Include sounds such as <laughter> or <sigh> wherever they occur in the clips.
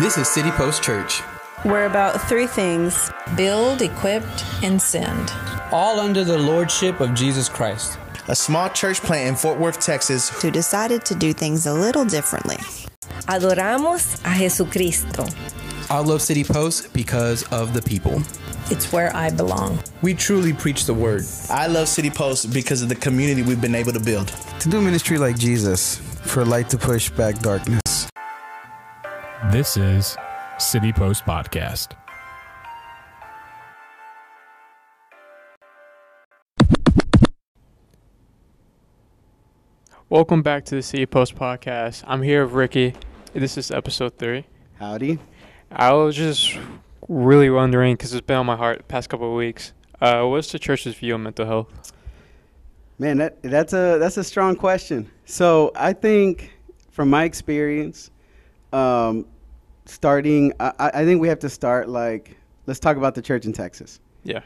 This is City Post Church, We're about three things build, equipped, and send. all under the lordship of Jesus Christ. a small church plant in Fort Worth, Texas. who decided to do things a little differently. Adoramos a Jesucristo. I love City Post because of the people. It's where I belong. We truly preach the word. I love City Post because of the community we've been able to build. To do ministry like Jesus, for light to push back darkness. This is City Post Podcast. Welcome back to the City Post podcast. I'm here with Ricky. This is episode three. Howdy. I was just really wondering because it's been on my heart the past couple of weeks. Uh, what's the church's view on mental health? Man, that that's a that's a strong question. So I think, from my experience, um, starting, I, I think we have to start like let's talk about the church in Texas, Yeah.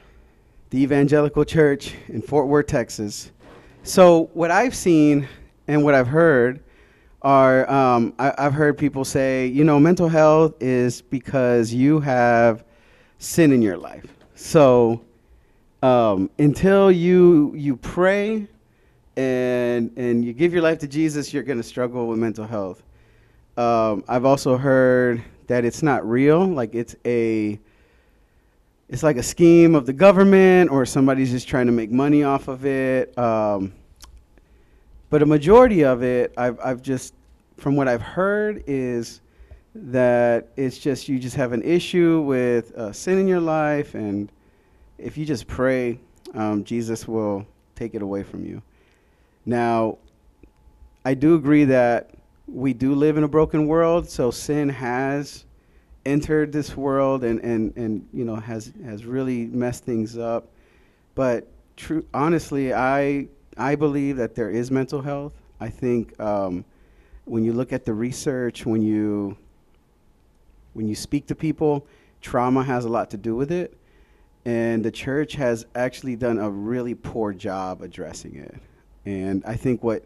the Evangelical Church in Fort Worth, Texas. So what I've seen and what I've heard are um, I, I've heard people say, you know, mental health is because you have sin in your life. So um, until you you pray and and you give your life to Jesus, you're going to struggle with mental health. Um, I've also heard that it's not real, like it's a it's like a scheme of the government or somebody's just trying to make money off of it. Um, but a majority of it, I've I've just from what I've heard is that it's just you just have an issue with uh, sin in your life and if you just pray, um, Jesus will take it away from you. Now, I do agree that we do live in a broken world, so sin has entered this world and, and, and you know has has really messed things up. But true, honestly, I I believe that there is mental health. I think um, when you look at the research, when you when you speak to people, trauma has a lot to do with it and the church has actually done a really poor job addressing it. And I think what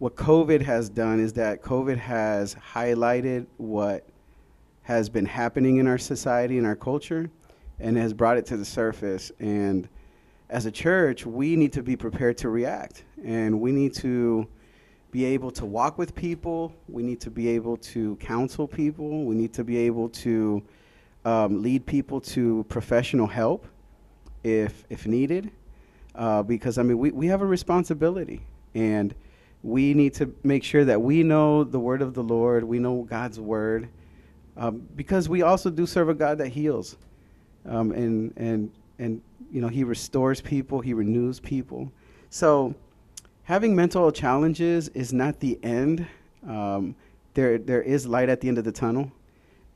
what COVID has done is that COVID has highlighted what has been happening in our society and our culture and has brought it to the surface. And as a church, we need to be prepared to react and we need to be able to walk with people, we need to be able to counsel people, we need to be able to um, lead people to professional help if if needed uh, because I mean we, we have a responsibility and we need to make sure that we know the word of the Lord we know God's word um, because we also do serve a God that heals um, and and and you know he restores people he renews people. So having mental challenges is not the end. Um, there there is light at the end of the tunnel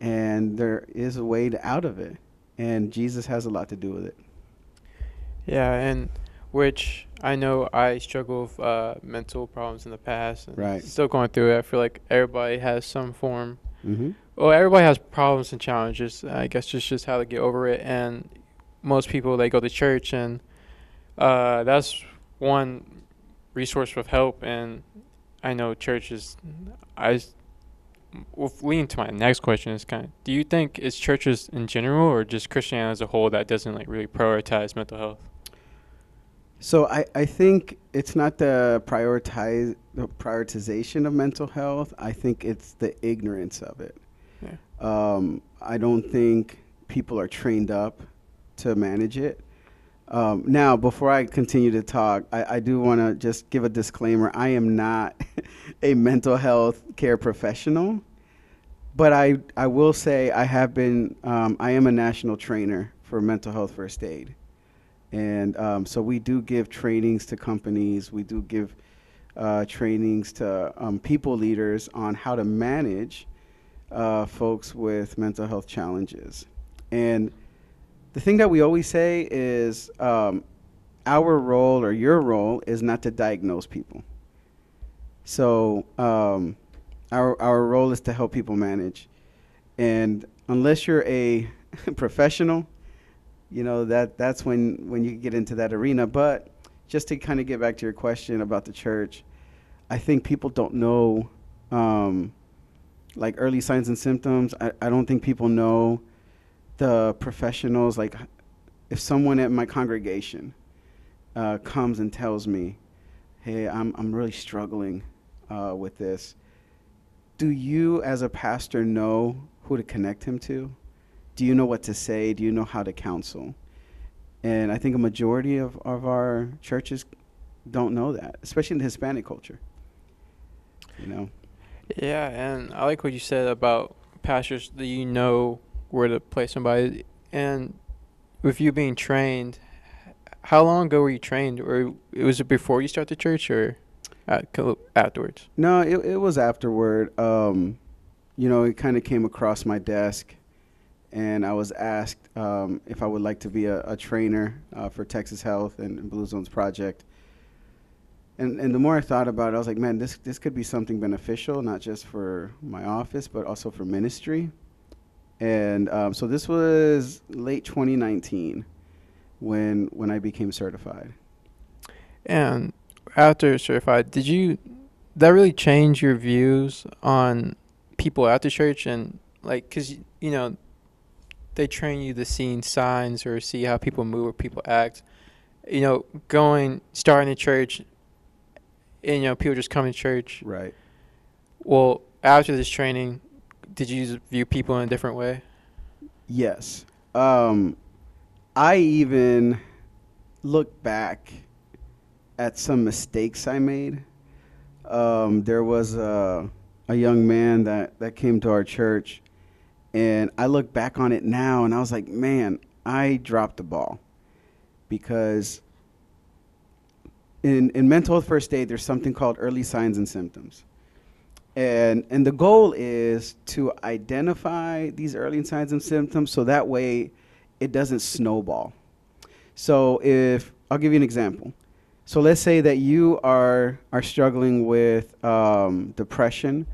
and there is a way to out of it and jesus has a lot to do with it. Yeah, and which I know I struggle with uh, mental problems in the past. And Right. Still going through it. I feel like everybody has some form. mm-hmm. Well, everybody has problems and challenges. I guess it's just how to get over it. And most people they go to church, and uh, that's one resource of help. And I know churches. I s- with leading to my next question is kind of: Do you think it's churches in general, or just Christianity as a whole, that doesn't like really prioritize mental health? So I, I think it's not the prioritize the prioritization of mental health. I think it's the ignorance of it. Yeah. um, i don't think people are trained up to manage it. Um, now before i continue to talk i, I do want to just give a disclaimer. I am not <laughs> a mental health care professional but I, I will say I have been um, I am a national trainer for mental health first aid, and um, so we do give trainings to companies. We do give uh, trainings to um, people leaders on how to manage uh, folks with mental health challenges. And the thing that we always say is um, our role or your role is not to diagnose people. So um, our our role is to help people manage, and unless you're a <laughs> professional, you know that that's when when you get into that arena. But just to kind of get back to your question about the church, I think people don't know um, like early signs and symptoms. I, I don't think people know the professionals. Like, if someone at my congregation uh, comes and tells me, "Hey, I'm I'm really struggling uh, with this," do you, as a pastor, know who to connect him to? Do you know what to say? Do you know how to counsel? And I think a majority of, of our churches don't know that, especially in the Hispanic culture. You know? Yeah, and I like what you said about pastors that you know where to place somebody. And with you being trained, how long ago were you trained? Or was it before you started the church or afterwards? No, it, it was afterward. Um, you know, it kind of came across my desk, and I was asked um, if I would like to be a, a trainer uh, for Texas Health and, and Blue Zones Project. And, and the more I thought about it, I was like, man, this, this could be something beneficial, not just for my office, but also for ministry. And um, so this was late 2019 when, when I became certified. And after certified, did you, that really change your views on people at the church and like because you know they train you to see signs or see how people move or people act. You know going starting a church and you know people just come to church. Right. Well after this training did you view people in a different way? Yes. Um i even look back at some mistakes i made. Um there was a a young man that, that came to our church. And I look back on it now and I was like, man, I dropped the ball. Because in, in mental health first aid, there's something called early signs and symptoms. And, and the goal is to identify these early signs and symptoms so that way it doesn't snowball. So if, I'll give you an example. So let's say that you are are struggling with um, depression.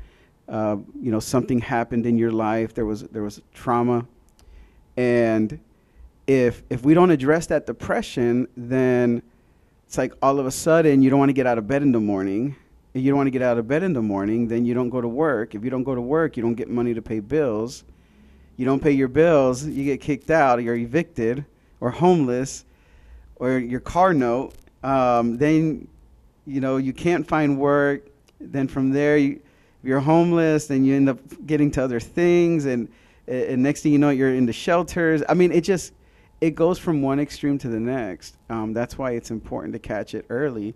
Uh, you know, something happened in your life. There was there was trauma, and if if we don't address that depression, then it's like all of a sudden you don't want to get out of bed in the morning. If you don't want to get out of bed in the morning, then you don't go to work. If you don't go to work, you don't get money to pay bills. You don't pay your bills, you get kicked out, or you're evicted or homeless, or your car note um, then, you know, you can't find work. Then from there, you, you're homeless. and you end up getting to other things, and and next thing you know, you're in the shelters. I mean, it just it goes from one extreme to the next. Um, that's why it's important to catch it early.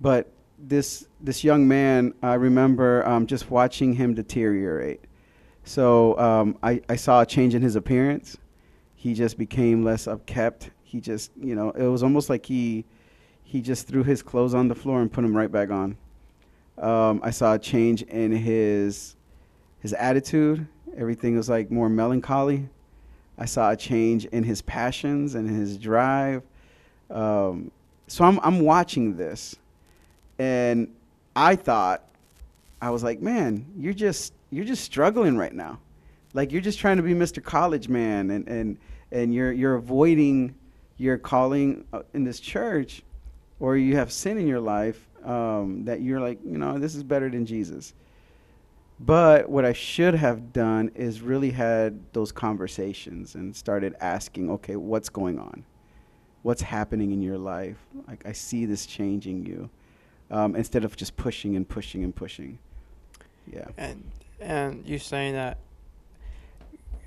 But this this young man, I remember um, just watching him deteriorate. So um, I, I saw a change in his appearance. He just became less upkept. He just, you know, it was almost like he he just threw his clothes on the floor and put them right back on. Um, I saw a change in his his attitude. Everything was like more melancholy. I saw a change in his passions and his drive. Um, so I'm I'm watching this, and I thought, I was like, man, you're just you're just struggling right now, like you're just trying to be Mr. College Man, and and and you're you're avoiding your calling uh, in this church or you have sin in your life um, that you're like, you know, this is better than Jesus. But what I should have done is really had those conversations and started asking, okay, what's going on? What's happening in your life? Like, I see this changing you um, instead of just pushing and pushing and pushing. Yeah. And, and you saying that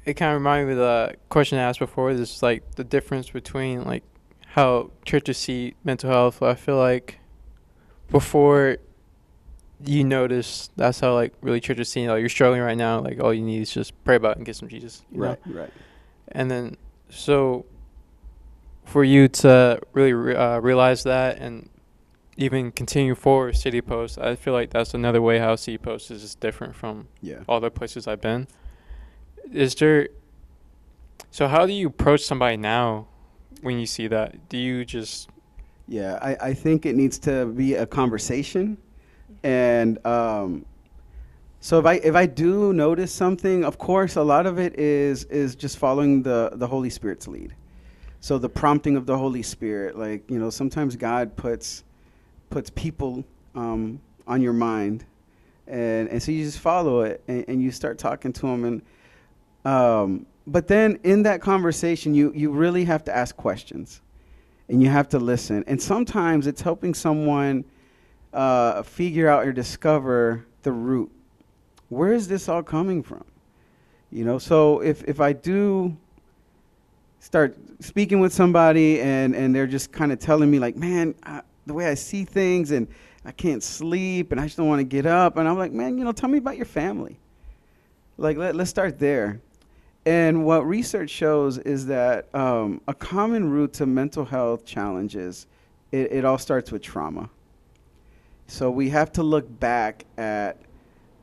it kind of reminded me of the question I asked before. This like the difference between like how churches see mental health. I feel like before you notice, that's how like really churches see like you're struggling right now. Like all you need is just pray about and get some Jesus. right, know? right. And then so for you to really re- uh, realize that and even continue forward City Post, I feel like that's another way how City Post is just different from yeah. all the places I've been. Is there so how do you approach somebody now when you see that? Do you just yeah, I, I think it needs to be a conversation, and um, so if I if I do notice something, of course, a lot of it is is just following the the Holy Spirit's lead. So the prompting of the Holy Spirit, like you know, sometimes God puts puts people um, on your mind, and and so you just follow it and, and you start talking to them and um, but then in that conversation you you really have to ask questions and you have to listen. And sometimes it's helping someone uh, figure out or discover the root. Where is this all coming from? You know so if if i do start speaking with somebody and and they're just kind of telling me like man I, the way i see things and i can't sleep and i just don't want to get up and i'm like man you know tell me about your family. Like let, let's start there and what research shows is that um, a common root to mental health challenges it, it all starts with trauma so we have to look back at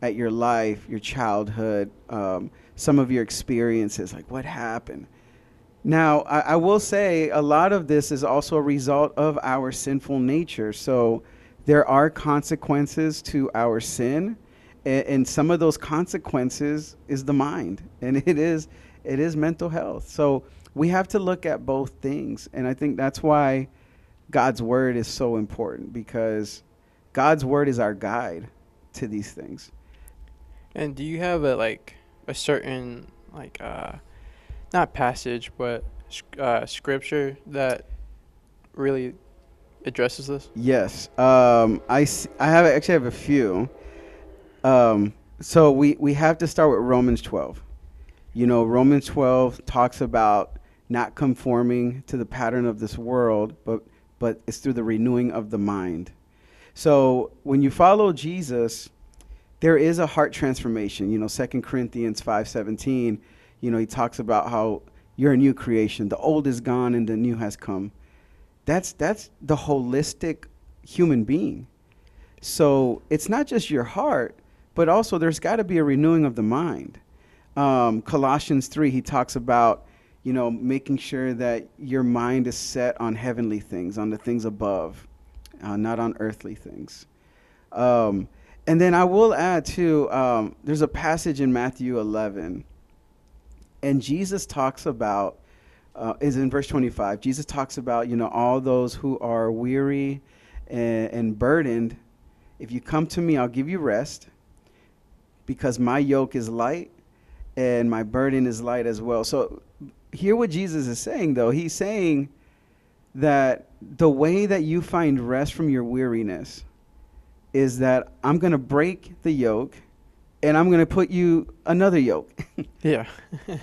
at your life your childhood um, some of your experiences like what happened now, I, I, will say a lot of this is also a result of our sinful nature. So there are consequences to our sin, and, and, some of those consequences is the mind, and <laughs> it is it is mental health. So we have to look at both things, and I think that's why God's word is so important because God's word is our guide to these things. And do you have a like a certain like uh not passage, but uh, scripture that really addresses this? Yes, um, I I have actually have a few. Um, so we we have to start with Romans twelve. You know, Romans twelve talks about not conforming to the pattern of this world, but but it's through the renewing of the mind. So when you follow Jesus, there is a heart transformation. You know, Second Corinthians five seventeen you know, he talks about how you're a new creation. The old is gone and the new has come. That's that's the holistic human being. So it's not just your heart, but also there's got to be a renewing of the mind. Um, Colossians three, he talks about you know making sure that your mind is set on heavenly things, on the things above, uh, not on earthly things. Um, and then I will add too. Um, there's a passage in Matthew 11 and Jesus talks about, uh, is in verse 25. Jesus talks about, you know, all those who are weary and, and burdened. If you come to me, I'll give you rest because my yoke is light and my burden is light as well. So, hear what Jesus is saying, though. He's saying that the way that you find rest from your weariness is that I'm going to break the yoke and I'm going to put you another yoke. <laughs> yeah. <laughs>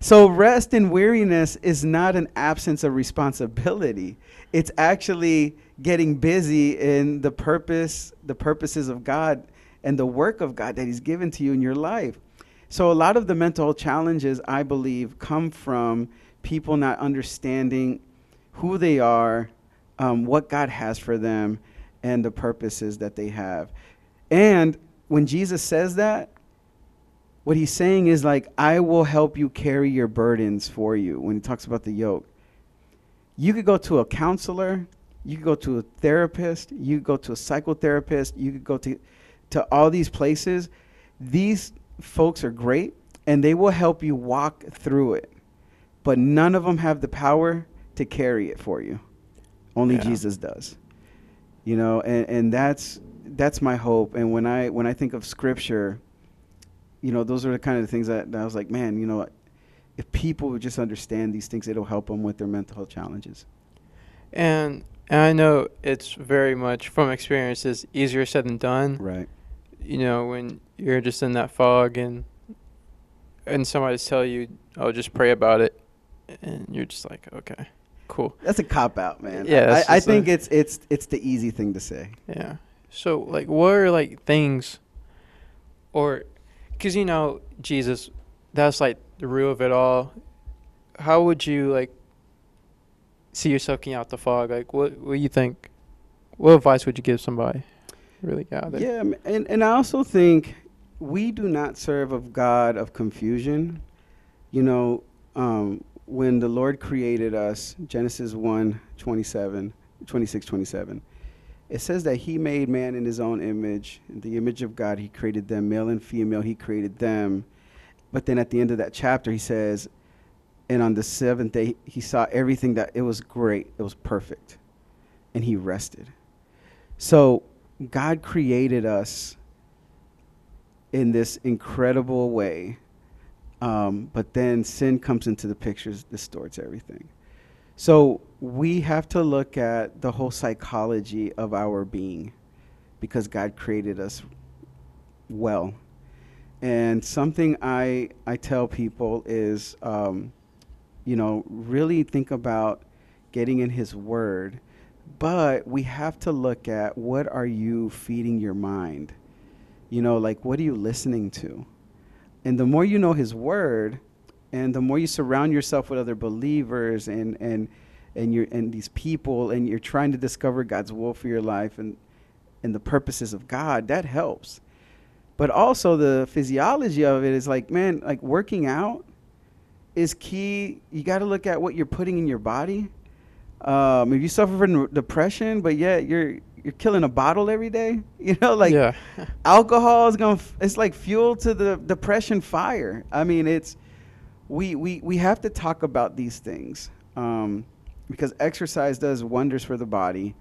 so rest and weariness is not an absence of responsibility. It's actually getting busy in the purpose, the purposes of God and the work of God that he's given to you in your life. So a lot of the mental challenges I believe come from people not understanding who they are, um, what God has for them, and the purposes that they have. And when Jesus says that, what he's saying is like, I will help you carry your burdens for you when he talks about the yoke. You could go to a counselor, you could go to a therapist, you could go to a psychotherapist, you could go to, to all these places. These folks are great and they will help you walk through it. But none of them have the power to carry it for you. Only yeah. Jesus does. You know, and, and that's that's my hope. And when I when I think of scripture, you know, those are the kind of things that, that I was like, man, you know, if people would just understand these things, it'll help them with their mental health challenges. And and I know it's very much from experience is easier said than done. Right. You know, when you're just in that fog and and somebody's tell you, "Oh, just pray about it," and you're just like, "Okay, cool." That's a cop out, man. Yeah, I, I think a, it's it's it's the easy thing to say. Yeah. So, like, what are like things, or, because you know Jesus, that's like the root of it all. How would you like see yourself getting out the fog? Like, what what do you think? What advice would you give somebody? Really out. Yeah, and and I also think we do not serve a God of confusion. You know, um, when the Lord created us, Genesis 1, 27, 26, 27, it says that he made man in his own image. In the image of God, he created them, male and female, he created them. But then at the end of that chapter, he says, and on the seventh day, he saw everything that it was great, it was perfect, and he rested. So God created us in this incredible way. Um, but then sin comes into the picture, distorts everything. So we have to look at the whole psychology of our being because God created us well. And something I, I tell people is, um, you know, really think about getting in His Word, but we have to look at what are you feeding your mind? You know, like what are you listening to? And the more you know His Word, and the more you surround yourself with other believers and and and you're and these people, and you're trying to discover God's will for your life and and the purposes of God, that helps but also the physiology of it is like man like working out is key you got to look at what you're putting in your body um, if you suffer from depression but yet you're you're killing a bottle every day <laughs> you know like yeah. <laughs> alcohol is going to it's like fuel to the depression fire i mean it's we we we have to talk about these things um, because exercise does wonders for the body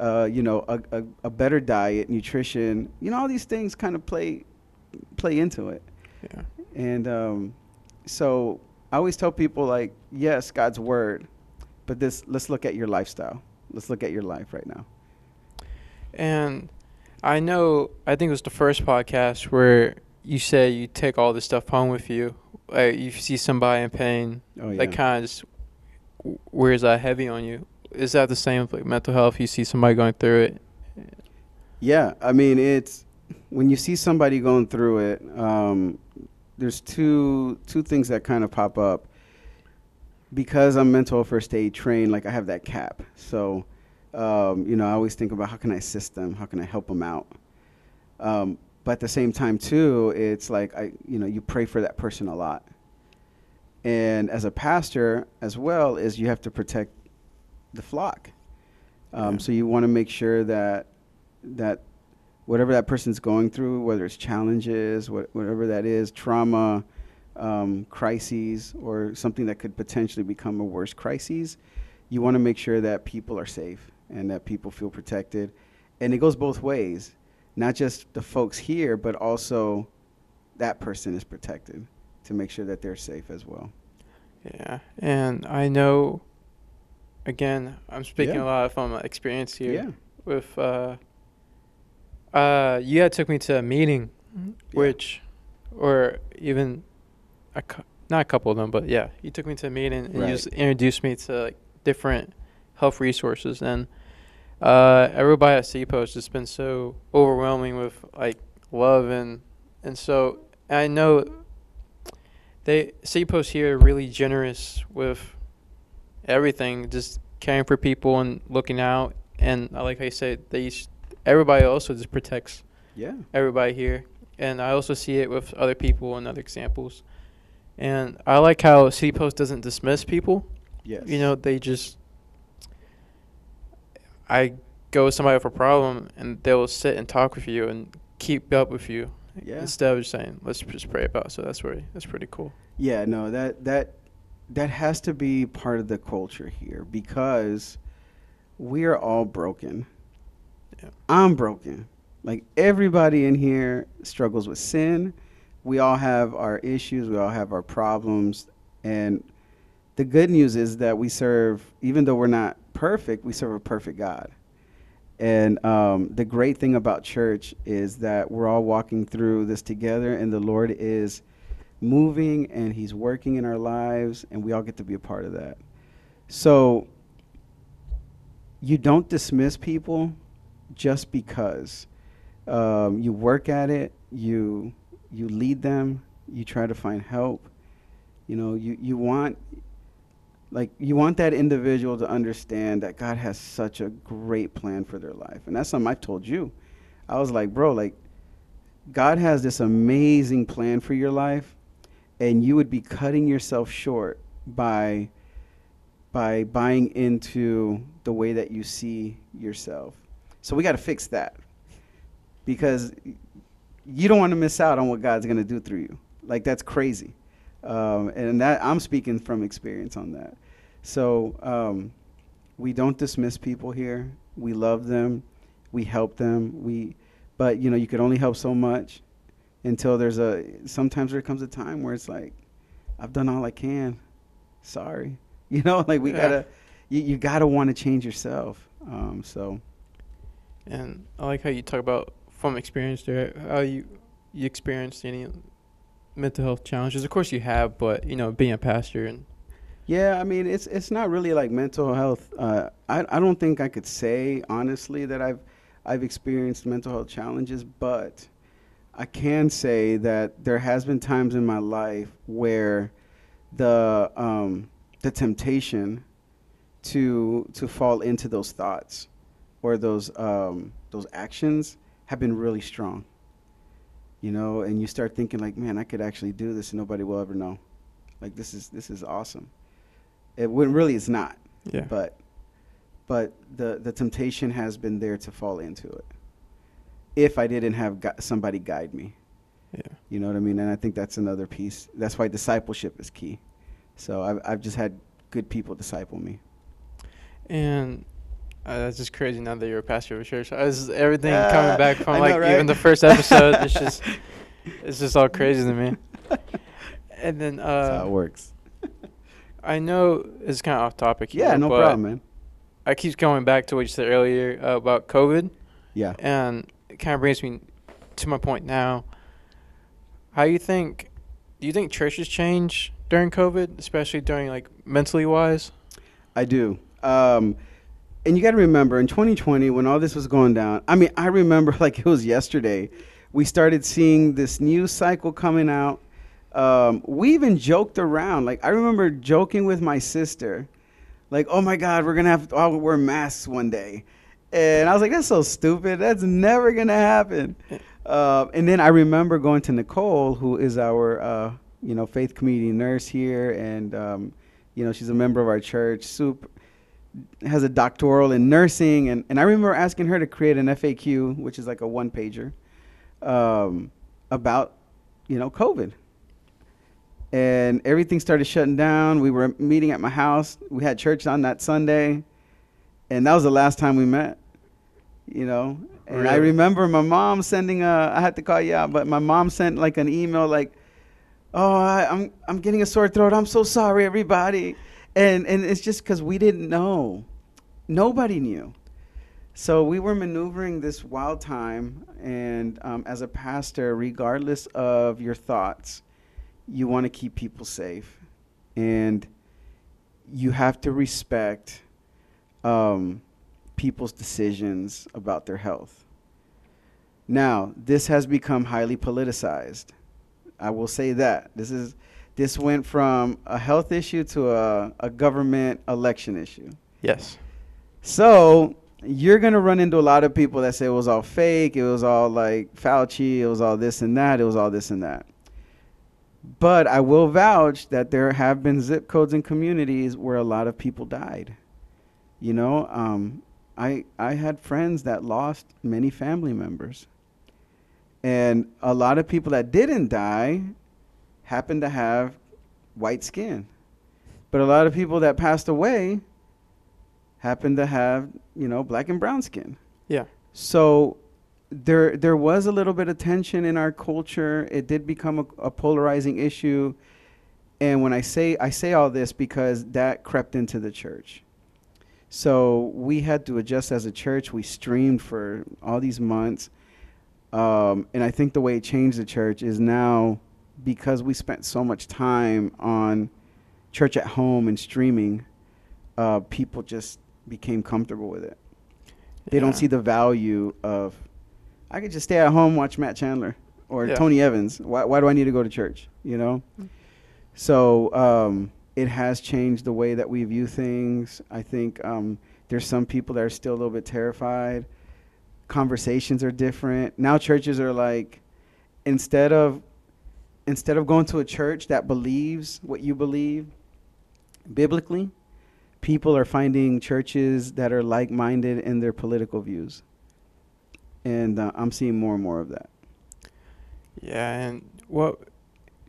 uh, you know, a, a, a, better diet, nutrition, you know, all these things kind of play play into it. Yeah. And um, so I always tell people like, yes, God's word, but this let's look at your lifestyle. Let's look at your life right now. And I know I think it was the first podcast where you say you take all this stuff home with you. Like you see somebody in pain, oh, yeah. like kind of just wears that heavy on you is that the same with like mental health? You see somebody going through it. Yeah, I mean it's when you see somebody going through it. Um, there's two two things that kind of pop up. Because I'm mental first aid trained, like I have that cap. So, um, you know, I always think about how can I assist them, how can I help them out. Um, but at the same time, too, it's like I, you know, you pray for that person a lot. And as a pastor, as well, is you have to protect the flock. Um, yeah. So you want to make sure that that whatever that person's going through, whether it's challenges, what, whatever that is, trauma, um, crises, or something that could potentially become a worse crisis, you want to make sure that people are safe and that people feel protected. And it goes both ways, not just the folks here, but also that person is protected to make sure that they're safe as well. Yeah, and I know again, I'm speaking yeah. a lot from experience here. Yeah. With uh, uh, you had took me to a meeting, which, or even, a cu- not a couple of them, but yeah, you took me to a meeting and right. you just introduced me to like different health resources and. Uh, everybody at CPOS has been so overwhelming with like love and and so I know they CPOS here are really generous with everything, just caring for people and looking out. And like I said, they everybody also just protects yeah everybody here. And I also see it with other people and other examples. And I like how City Post doesn't dismiss people. Yes. You know, they just I go with somebody with a problem and they'll sit and talk with you and keep up with you. Yeah. Instead of just saying, let's just pray about it. So that's very that's pretty cool. Yeah, no, that that that has to be part of the culture here because we are all broken. Yeah. I'm broken. Like everybody in here struggles with sin. We all have our issues, we all have our problems. And the good news is that we serve, even though we're not perfect, we serve a perfect God. And um, the great thing about church is that we're all walking through this together, and the Lord is moving and he's working in our lives and we all get to be a part of that. So you don't dismiss people just because um, you work at it, you you lead them, you try to find help. You know, you, you want like you want that individual to understand that God has such a great plan for their life. And that's something I've told you. I was like, bro, like God has this amazing plan for your life and you would be cutting yourself short by by buying into the way that you see yourself. So we got to fix that because you don't want to miss out on what God's going to do through you. Like that's crazy, um, and that I'm speaking from experience on that. So um, we don't dismiss people here. We love them. We help them. We, but you know, you could only help so much until there's a sometimes there comes a time where it's like I've done all I can. Sorry. <laughs> You know, like we Yeah. gotta you, you gotta wanna change yourself. Um so And I like how you talk about from experience there, how you you experienced any mental health challenges. Of course you have, but you know, being a pastor and Yeah, I mean, it's it's not really like mental health. Uh, I I don't think I could say honestly that I've I've experienced mental health challenges, but I can say that there has been times in my life where the um, the temptation to to fall into those thoughts or those um, those actions have been really strong. You know, and you start thinking like, man, I could actually do this, and nobody will ever know. Like this is this is awesome. It when really it's not, yeah. but but the the temptation has been there to fall into it. If I didn't have gu- somebody guide me, yeah. you know what I mean, and I think that's another piece. That's why discipleship is key. So I've I've just had good people disciple me. And uh, that's just crazy now that you're a pastor of a church. Uh, is everything Uh, coming back <laughs> from know, like right? even the first episode. it's <laughs> just it's just all crazy to me. <laughs> And then That's how uh, it works. I know it's kind of off topic. Yeah, here, no but problem, man. I keep going back to what you said earlier uh, about COVID, Yeah. and it kind of brings me to my point now. How you think? Do you think churches change during COVID, especially during like mentally wise? I do. Um, and you got to remember, in 2020, when all this was going down, I mean, I remember <laughs> like it was yesterday, we started seeing this news cycle coming out. Um, we even joked around. Like, I remember joking with my sister, like, oh my God, we're to have to all wear masks one day. And I was like, that's so stupid. That's never to happen. Uh, and then I remember going to Nicole, who is our, uh, you know, faith community nurse here. And, um, you know, she's a member of our church. Soup has a doctoral in nursing, and, and I remember asking her to create an FAQ, which is like a one pager, um, about you know COVID. And everything started shutting down. We were meeting at my house. We had church on that Sunday, and that was the last time we met. You know, and I remember my mom sending a. I had to call you out, but my mom sent like an email like, "Oh, I, I'm I'm getting a sore throat. I'm so sorry, everybody." And and it's just because we didn't know, nobody knew. So we were maneuvering this wild time, and um, as a pastor, regardless of your thoughts, you want to keep people safe, and you have to respect um, people's decisions about their health. Now, this has become highly politicized. I will say that this is this went from a health issue to a, a government election issue. Yes. So you're gonna run into a lot of people that say it was all fake, it was all like Fauci, it was all this and that, it was all this and that. But I will vouch that there have been zip codes and communities where a lot of people died. You know, um, I I had friends that lost many family members, and a lot of people that didn't die happened to have white skin, but a lot of people that passed away happened to have you know black and brown skin. Yeah. So there there was a little bit of tension in our culture. It did become a, a polarizing issue. And when I say I say all this because that crept into the church. So we had to adjust as a church. We streamed for all these months. Um, and I think the way it changed the church is now because we spent so much time on church at home and streaming, uh, people just became comfortable with it. They don't see the value of, I could just stay at home watch Matt Chandler or Yeah. Tony Evans. Why, why do I need to go to church? You know. So um, it has changed the way that we view things. I think um, there's some people that are still a little bit terrified. Conversations are different now. Churches are like, instead of instead of going to a church that believes what you believe biblically, people are finding churches that are like-minded in their political views, and uh, I'm seeing more and more of that. Yeah, and what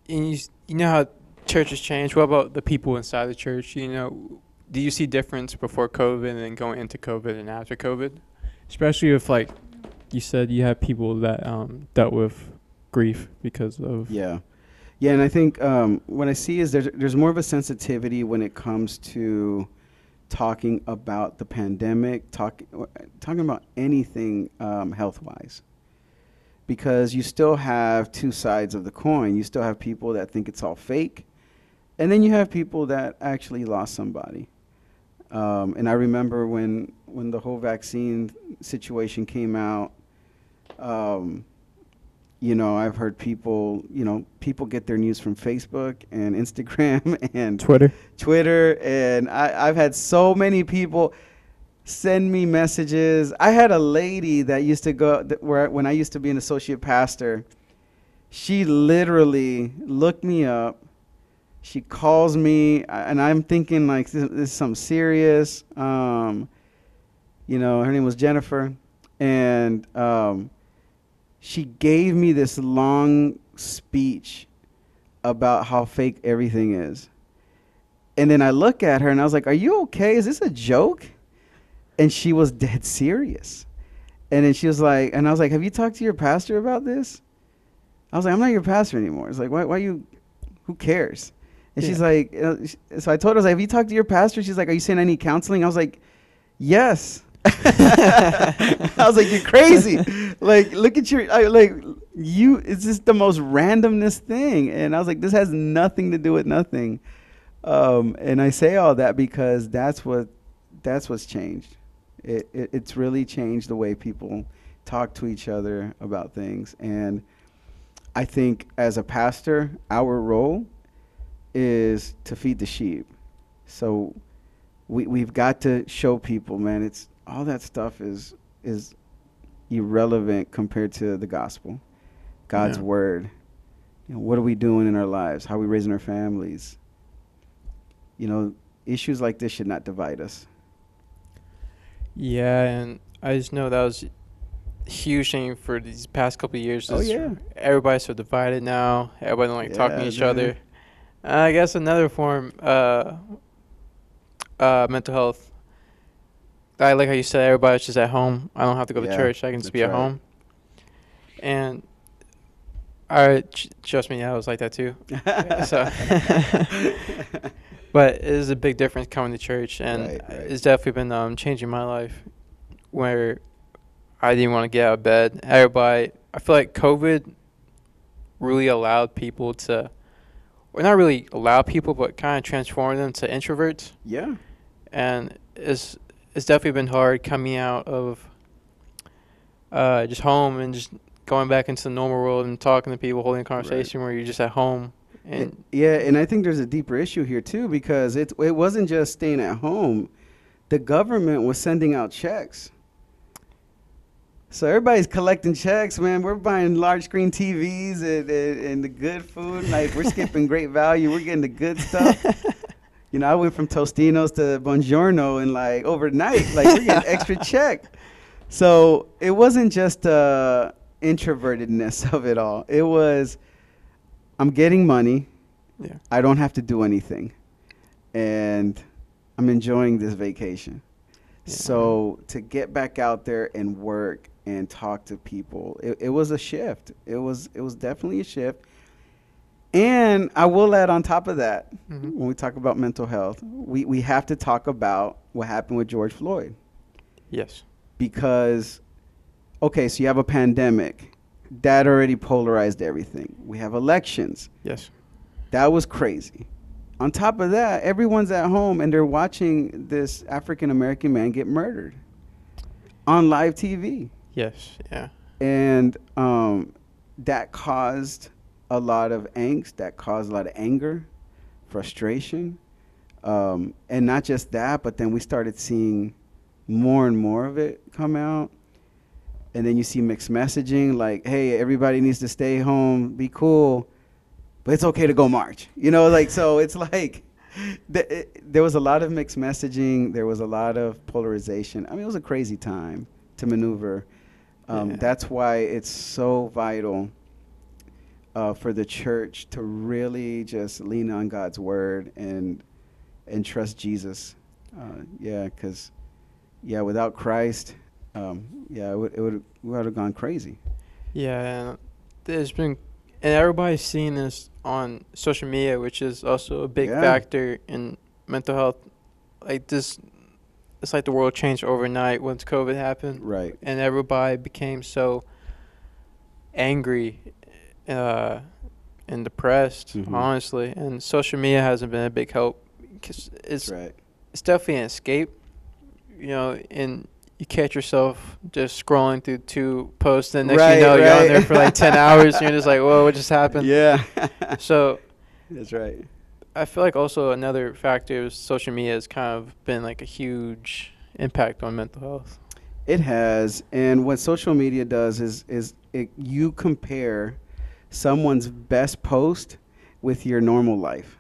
and you you know how churches change. What about the people inside the church? You know, do you see difference before COVID and then going into COVID and after COVID? Especially if like you said you have people that um dealt with grief because of Yeah, yeah, and I think um, what I see is there's there's more of a sensitivity when it comes to talking about the pandemic, talking talking about anything um, health wise, because you still have two sides of the coin. You still have people that think it's all fake, and then you have people that actually lost somebody. Um, and I remember when when the whole vaccine situation came out. Um, you know, I've heard people, you know, people get their news from Facebook and Instagram <laughs> and Twitter. Twitter, and I, I've had so many people send me messages. I had a lady that used to go th- where when I used to be an associate pastor. She literally looked me up. She calls me, and I'm thinking like this, this is something serious. Um, you know, her name was Jennifer, and um, she gave me this long speech about how fake everything is. And then I look at her and I was like, Are you okay? Is this a joke? And she was dead serious. And then she was like, And I was like, Have you talked to your pastor about this? I was like, I'm not your pastor anymore. It's like, Why, why you, who cares? And she's like, uh, So I told her, I was like, Have you talked to your pastor? She's like, Are you saying I need counseling? I was like, Yes. <laughs> I was like, you're crazy. like, look at your, I, like, you, it's just the most randomness thing. And I was like, this has nothing to do with nothing. Um, and I say all that because that's what, that's what's changed. It, it, it's really changed the way people talk to each other about things. And I think as a pastor, our role is to feed the sheep. So we, we've got to show people, man, it's all that stuff is is irrelevant compared to the gospel, God's Yeah. word. You know, what are we doing in our lives? How are we raising our families? You know, issues like this should not divide us. Yeah, and I just know that was a huge thing for these past couple of years. Oh, yeah. everybody's so divided now. Everybody don't like talking to each man. other. I guess another form, uh, uh, mental health. I like how you said everybody's just at home. I don't have to go to church. I can just be at right. home. And I trust me, I was like that too. <laughs> so, <laughs> but it is a big difference coming to church, and Right, right. it's definitely been um, changing my life. Where I didn't want to get out of bed. Everybody, I feel like COVID really allowed people to, or not really allow people, but kind of transform them to introverts. yeah. And it's it's definitely been hard coming out of uh, just home and just going back into the normal world and talking to people, holding a conversation where you're just at home. And yeah, and I think there's a deeper issue here too because it it wasn't just staying at home. The government was sending out checks. So everybody's collecting checks, man. We're buying large screen TVs and, and, and the good food. Like we're skipping great value. We're getting the good stuff. <laughs> you know, I went from Totino's to DiGiorno and like overnight. Like we're getting extra <laughs> check. So it wasn't just uh, introvertedness <laughs> of it all. It was, I'm getting money. yeah, I don't have to do anything. And I'm enjoying this vacation. Yeah. So to get back out there and work and talk to people, it, it was a shift. It was it was definitely a shift. And I will add on top of that, Mhm. when we talk about mental health, we, we have to talk about what happened with George Floyd yes, because okay, so you have a pandemic. That already polarized everything. We have elections. yes, That was crazy. On top of that, everyone's at home and they're watching this African American man get murdered on live TV. yes, yeah, And um, that caused a lot of angst, that caused a lot of anger, frustration. Um, and not just that, but then we started seeing more and more of it come out. And then you see mixed messaging like, hey, everybody needs to stay home, be cool, but it's okay to go march. You know, like, so it's like, <laughs> th- it, there was a lot of mixed messaging, there was a lot of polarization. I mean, it was a crazy time to maneuver. Um, Yeah. That's why it's so vital uh, for the church to really just lean on God's word and and trust Jesus. Uh, yeah, because yeah, without Christ, um, yeah, it would it would we would have gone crazy. yeah. There's been, and everybody's seeing this on social media, which is also a big Yeah. factor in mental health. Like this, it's like the world changed overnight once COVID happened, Right. and everybody became so angry, uh, and depressed. Mhm. Honestly, and social media hasn't been a big help because it's right. it's definitely an escape, you know, and you catch yourself just scrolling through two posts, and next Right, you know, you're on there for like 10 <laughs> hours, and you're just like, whoa, what just happened? Yeah. <laughs> So That's right. I feel like also another factor is social media has kind of been like a huge impact on mental health. It has, and what social media does is is it, you compare someone's best post with your normal life.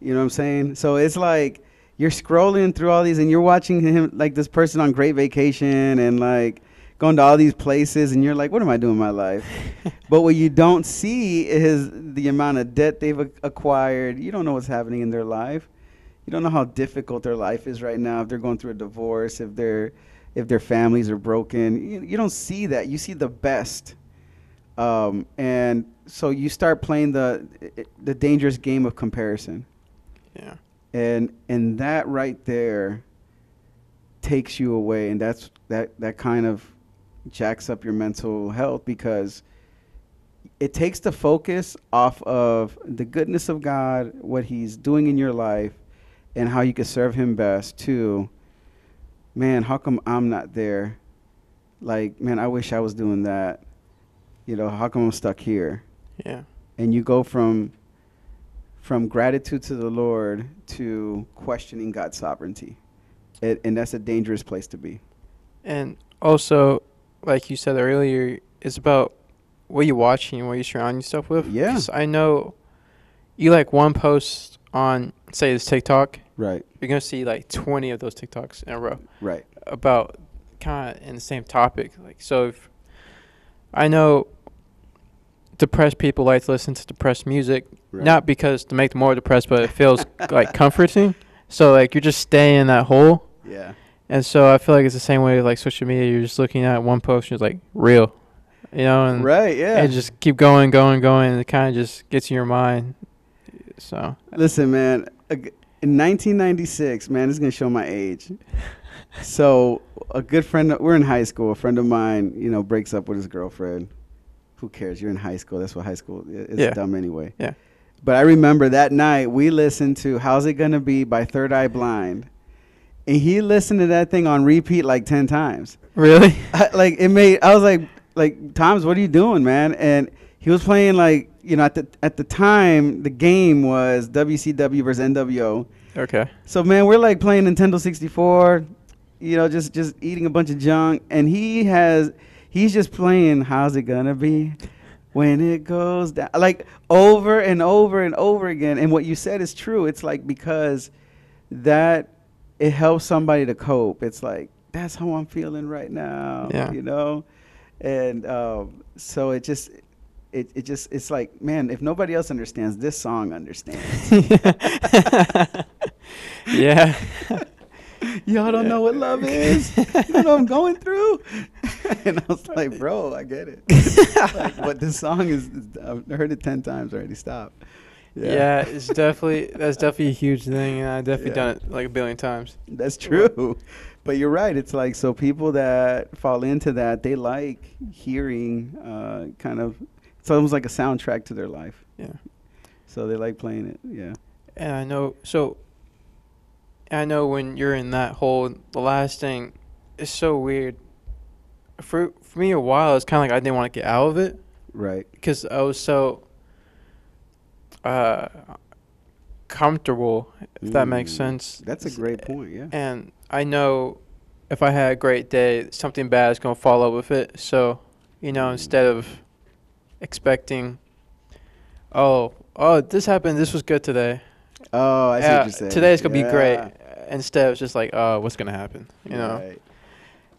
You know what I'm saying? So it's like you're scrolling through all these, and you're watching him like this person on great vacation and like going to all these places, and you're like, what am I doing in my life? <laughs> but what you don't see is the amount of debt they've ac- acquired. You don't know what's happening in their life. You don't know how difficult their life is right now. If they're going through a divorce, if they're if their families are broken, you, you don't see that. You see the best, um, and so you start playing the the dangerous game of comparison, Yeah. and and that right there takes you away, and that's that that kind of jacks up your mental health because it takes the focus off of the goodness of God, what He's doing in your life, and how you can serve Him best. To, man, how come I'm not there? Like, man, I wish I was doing that. You know, how come I'm stuck here? Yeah. And you go from from gratitude to the Lord to questioning God's sovereignty, it, and that's a dangerous place to be. And also, like you said earlier, it's about what you're watching and what you surround yourself with. Yeah. I know you like one post on, say, this TikTok, Right, you're going to see like 20 of those TikToks in a row right, about kind of in the same topic. Like, so if I know depressed people like to listen to depressed music, right. not because to make them more depressed, but it feels <laughs> like comforting. So, like, you're just staying in that hole. yeah. And so I feel like it's the same way with like social media. You're just looking at one post and it's like real, you know, and Right, yeah. and just keep going, going, going, and it kind of just gets in your mind. So Listen, man. In 1996, man, this is gonna show my age. So, a good friend, we're in high school. A friend of mine, you know, breaks up with his girlfriend. Who cares? You're in high school. That's what high school is. Yeah. dumb anyway. Yeah. But I remember that night we listened to "How's It Gonna Be" by Third Eye Blind, and he listened to that thing on repeat like ten times. really, <laughs> I, like it made I was like like Tom's what are you doing man and he was playing like you know at the at the time the game was WCW versus NWO okay, so man we're like playing Nintendo 64 you know just just eating a bunch of junk. And he has he's just playing how's it gonna be when it goes down? Like over and over and over again. And what you said is true. It's like because that it helps somebody to cope. It's like that's how i'm feeling right now Yeah. you know? And um, so it just it, it just it's like man if nobody else understands this song understands. <laughs> Yeah, <laughs> <laughs> y'all don't know what love is you know what i'm going through <laughs> and i was like bro i get it <laughs> like, but this song is is- i've heard it 10 times already stop yeah, it's definitely that's definitely a huge thing, and I've definitely Yeah. done it like a billion times. That's true. But you're right. It's like so people that fall into that, they like hearing uh, kind of it's almost like a soundtrack to their life. Yeah. So they like playing it. Yeah. And I know, so I know when you're in that hole, the last thing is so weird. For for me, a while, it's kind of like I didn't want to get out of it Right. because I was so uh, comfortable, if that makes Mm, sense. That's a great point. Yeah. And I know if I had a great day, something bad is going to follow with it. So, you know, Mm. instead of expecting, oh, oh, this happened, this was good today. Oh, I see Yeah, what you're saying. Today's gonna be great. Instead, it's just like, uh, what's gonna happen, you know? Right.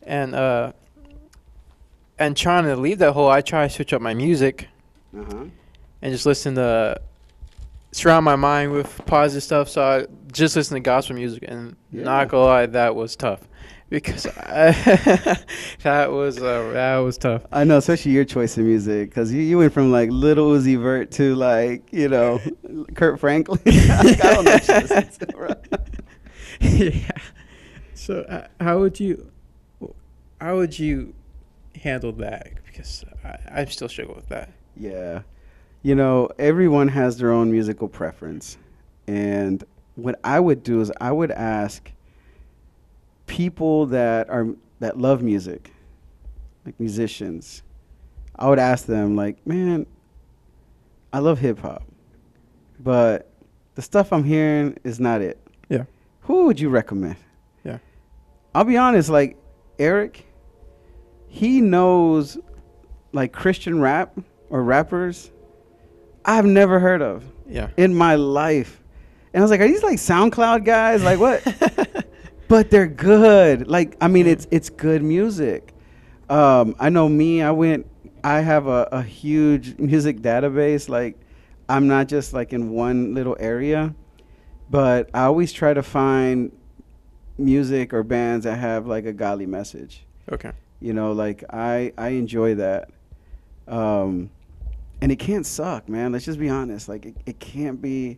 And uh, and trying to leave that hole, I try to switch up my music Uh-huh. and just listen to surround my mind with positive stuff. So I just listen to gospel music, and Yeah. not gonna lie, that was tough because I, <laughs> that was uh, that was tough. I know, especially your choice of music, because you, you went from like Little Uzi Vert to like you know <laughs> Kirk Franklin. <laughs> I don't know. Yeah. <laughs> So uh, how would you how would you handle that? Because I, I still struggle with that. Yeah. You know, everyone has their own musical preference. And what I would do is I would ask people that are that love music, like musicians. I would ask them like, "Man, I love hip hop. But the stuff I'm hearing is not it." Yeah. Who would you recommend? Yeah. I'll be honest, like Eric, he knows like Christian rap or rappers I've never heard of Yeah. in my life. And I was like, are these like SoundCloud guys? Like what? <laughs> but they're good. Like I mean, it's it's good music. Um, I know me. I went. I have a, a huge music database. Like I'm not just like in one little area, but I always try to find music or bands that have like a godly message. Okay. You know, like I I enjoy that. Um, and it can't suck, man. Let's just be honest. Like it, it can't be.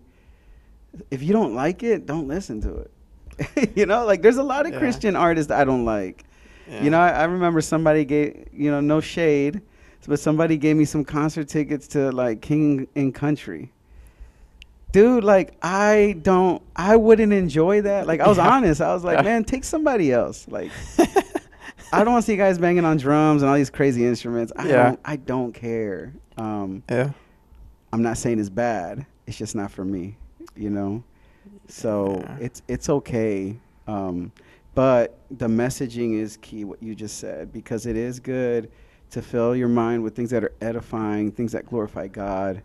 If you don't like it, don't listen to it. <laughs> you know, like there's a lot of Yeah. Christian artists I don't like. Yeah. You know, I, I remember somebody gave you know no shade, but somebody gave me some concert tickets to like King and Country. Dude, like I don't, I wouldn't enjoy that. Like I was Yeah. honest, I was like, man, take somebody else. Like <laughs> I don't want to see guys banging on drums and all these crazy instruments. I Yeah. don't, I don't care. Um, Yeah. I'm not saying it's bad. It's just not for me, you know. So Yeah. it's it's okay. Um, but the messaging is key. What you just said, because it is good to fill your mind with things that are edifying, things that glorify God.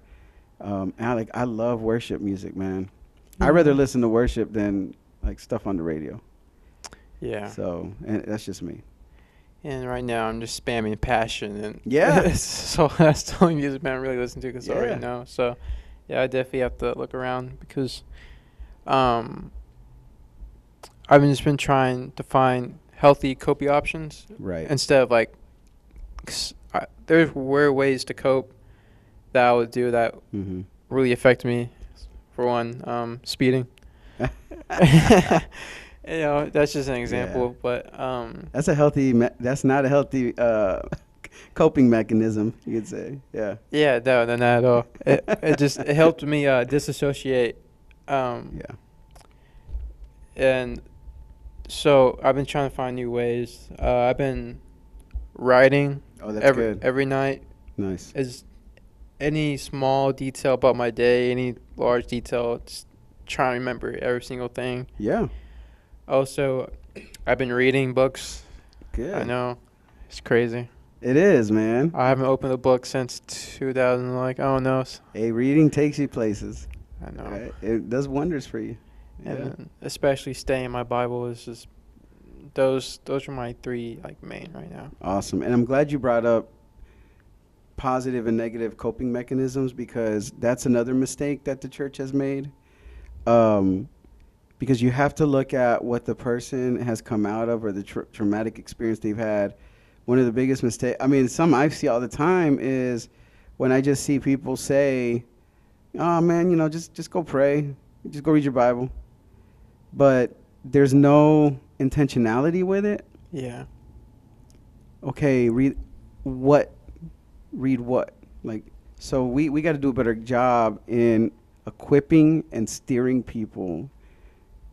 Um, and I like I love worship music, man. I'd rather listen to worship than like stuff on the radio. Yeah. So and that's just me. And right now I'm just spamming passion and Yeah. <laughs> so <laughs> that's the only music band I really listen to because I Yeah. already know. So yeah, I definitely have to look around because um I've just been trying to find healthy coping options Right. instead of like 'cause I, there were ways to cope that I would do that mm-hmm. really affect me. For one, um, speeding. <laughs> <laughs> you know, that's just an example, but um, That's a healthy. Me- that's not a healthy uh, <laughs> coping mechanism. You could say. Yeah. Yeah, no, no, not at all. It, it just it helped me uh, disassociate. Um, Yeah. And so I've been trying to find new ways. Uh, I've been writing Oh, that's every good. every night. Nice. Is any small detail about my day, any large detail, just trying to remember every single thing. Yeah. Also, I've been reading books. Good. I know, it's crazy. It is, man. I haven't opened a book since 2000. Like, oh no, s- A reading takes you places. I know. Right? It does wonders for you. Yeah. and especially staying in my Bible is just those those are my three like main right now. Awesome. And I'm glad you brought up positive and negative coping mechanisms because that's another mistake that the church has made. Um, because you have to look at what the person has come out of or the tra- traumatic experience they've had. One of the biggest mistakes, I mean, some I see all the time is when I just see people say, "Oh man, you know, just just go pray, just go read your Bible," but there's no intentionality with it Yeah. okay, read what? Read what? Like, so we, we got to do a better job in equipping and steering people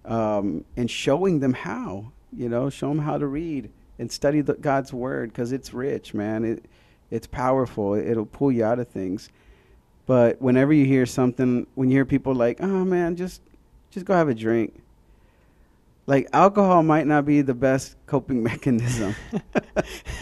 um, and showing them how, you know, show them how to read and study the, God's word because it's rich, man. It, it's powerful. It'll pull you out of things. But whenever you hear something, when you hear people like, oh man, just, just go have a drink. Like alcohol might not be the best coping <laughs> mechanism. <laughs>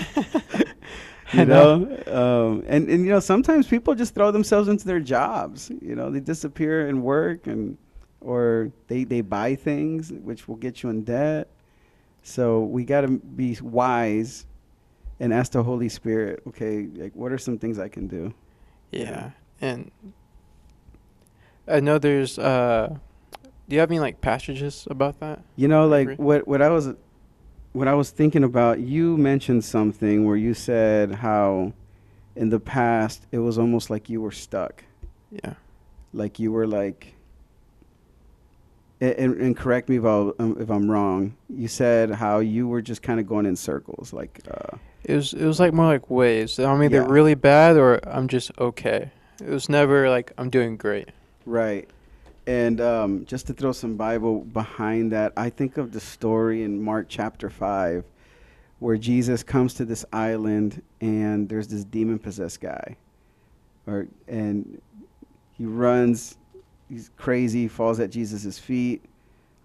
You know. um, and and you know sometimes people just throw themselves into their jobs. You know, they disappear in work and or they they buy things which will get you in debt. So we got to be wise and ask the Holy Spirit. Okay, like what are some things I can do? Yeah. And I know there's uh do you have any like passages about that? You know, like what what I was what I was thinking about, you mentioned something where you said how in the past it was almost like you were stuck. Yeah. Like you were like and, and correct me if, i um, if I'm wrong. You said how you were just kind of going in circles, like uh, It was it was like more like waves. I'm either Yeah. really bad or I'm just okay. It was never like I'm doing great. Right. And um, just to throw some Bible behind that, I think of the story in Mark chapter 5 where Jesus comes to this island and there's this demon possessed guy. Or, and he runs, he's crazy, falls at Jesus' feet.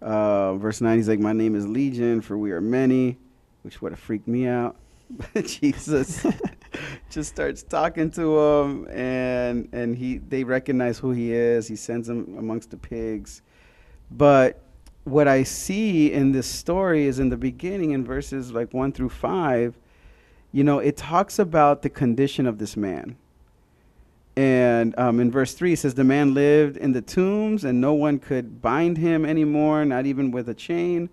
Uh, verse 9, he's like, My name is Legion, for we are many, which would have freaked me out. <laughs> Jesus <laughs> just starts talking to him and and he they recognize who he is. He sends him amongst the pigs. But what i see in this story is in the beginning in verses like 1 through 5 you know it talks about the condition of this man. And um, in verse 3 it says the man lived in the tombs and no one could bind him anymore not even with a chain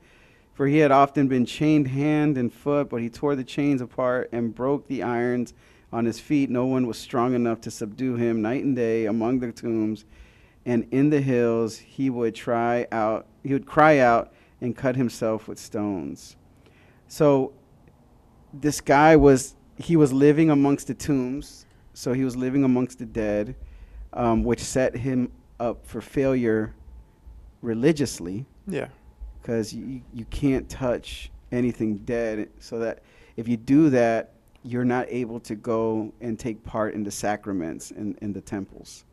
for he had often been chained hand and foot, but he tore the chains apart and broke the irons on his feet. No one was strong enough to subdue him night and day among the tombs and in the hills. He would try out, he would cry out and cut himself with stones. So this guy was he was living amongst the tombs, so he was living amongst the dead, um, which set him up for failure religiously Yeah. Because you, you can't touch anything dead. So that if you do that, you're not able to go and take part in the sacraments in, in the temples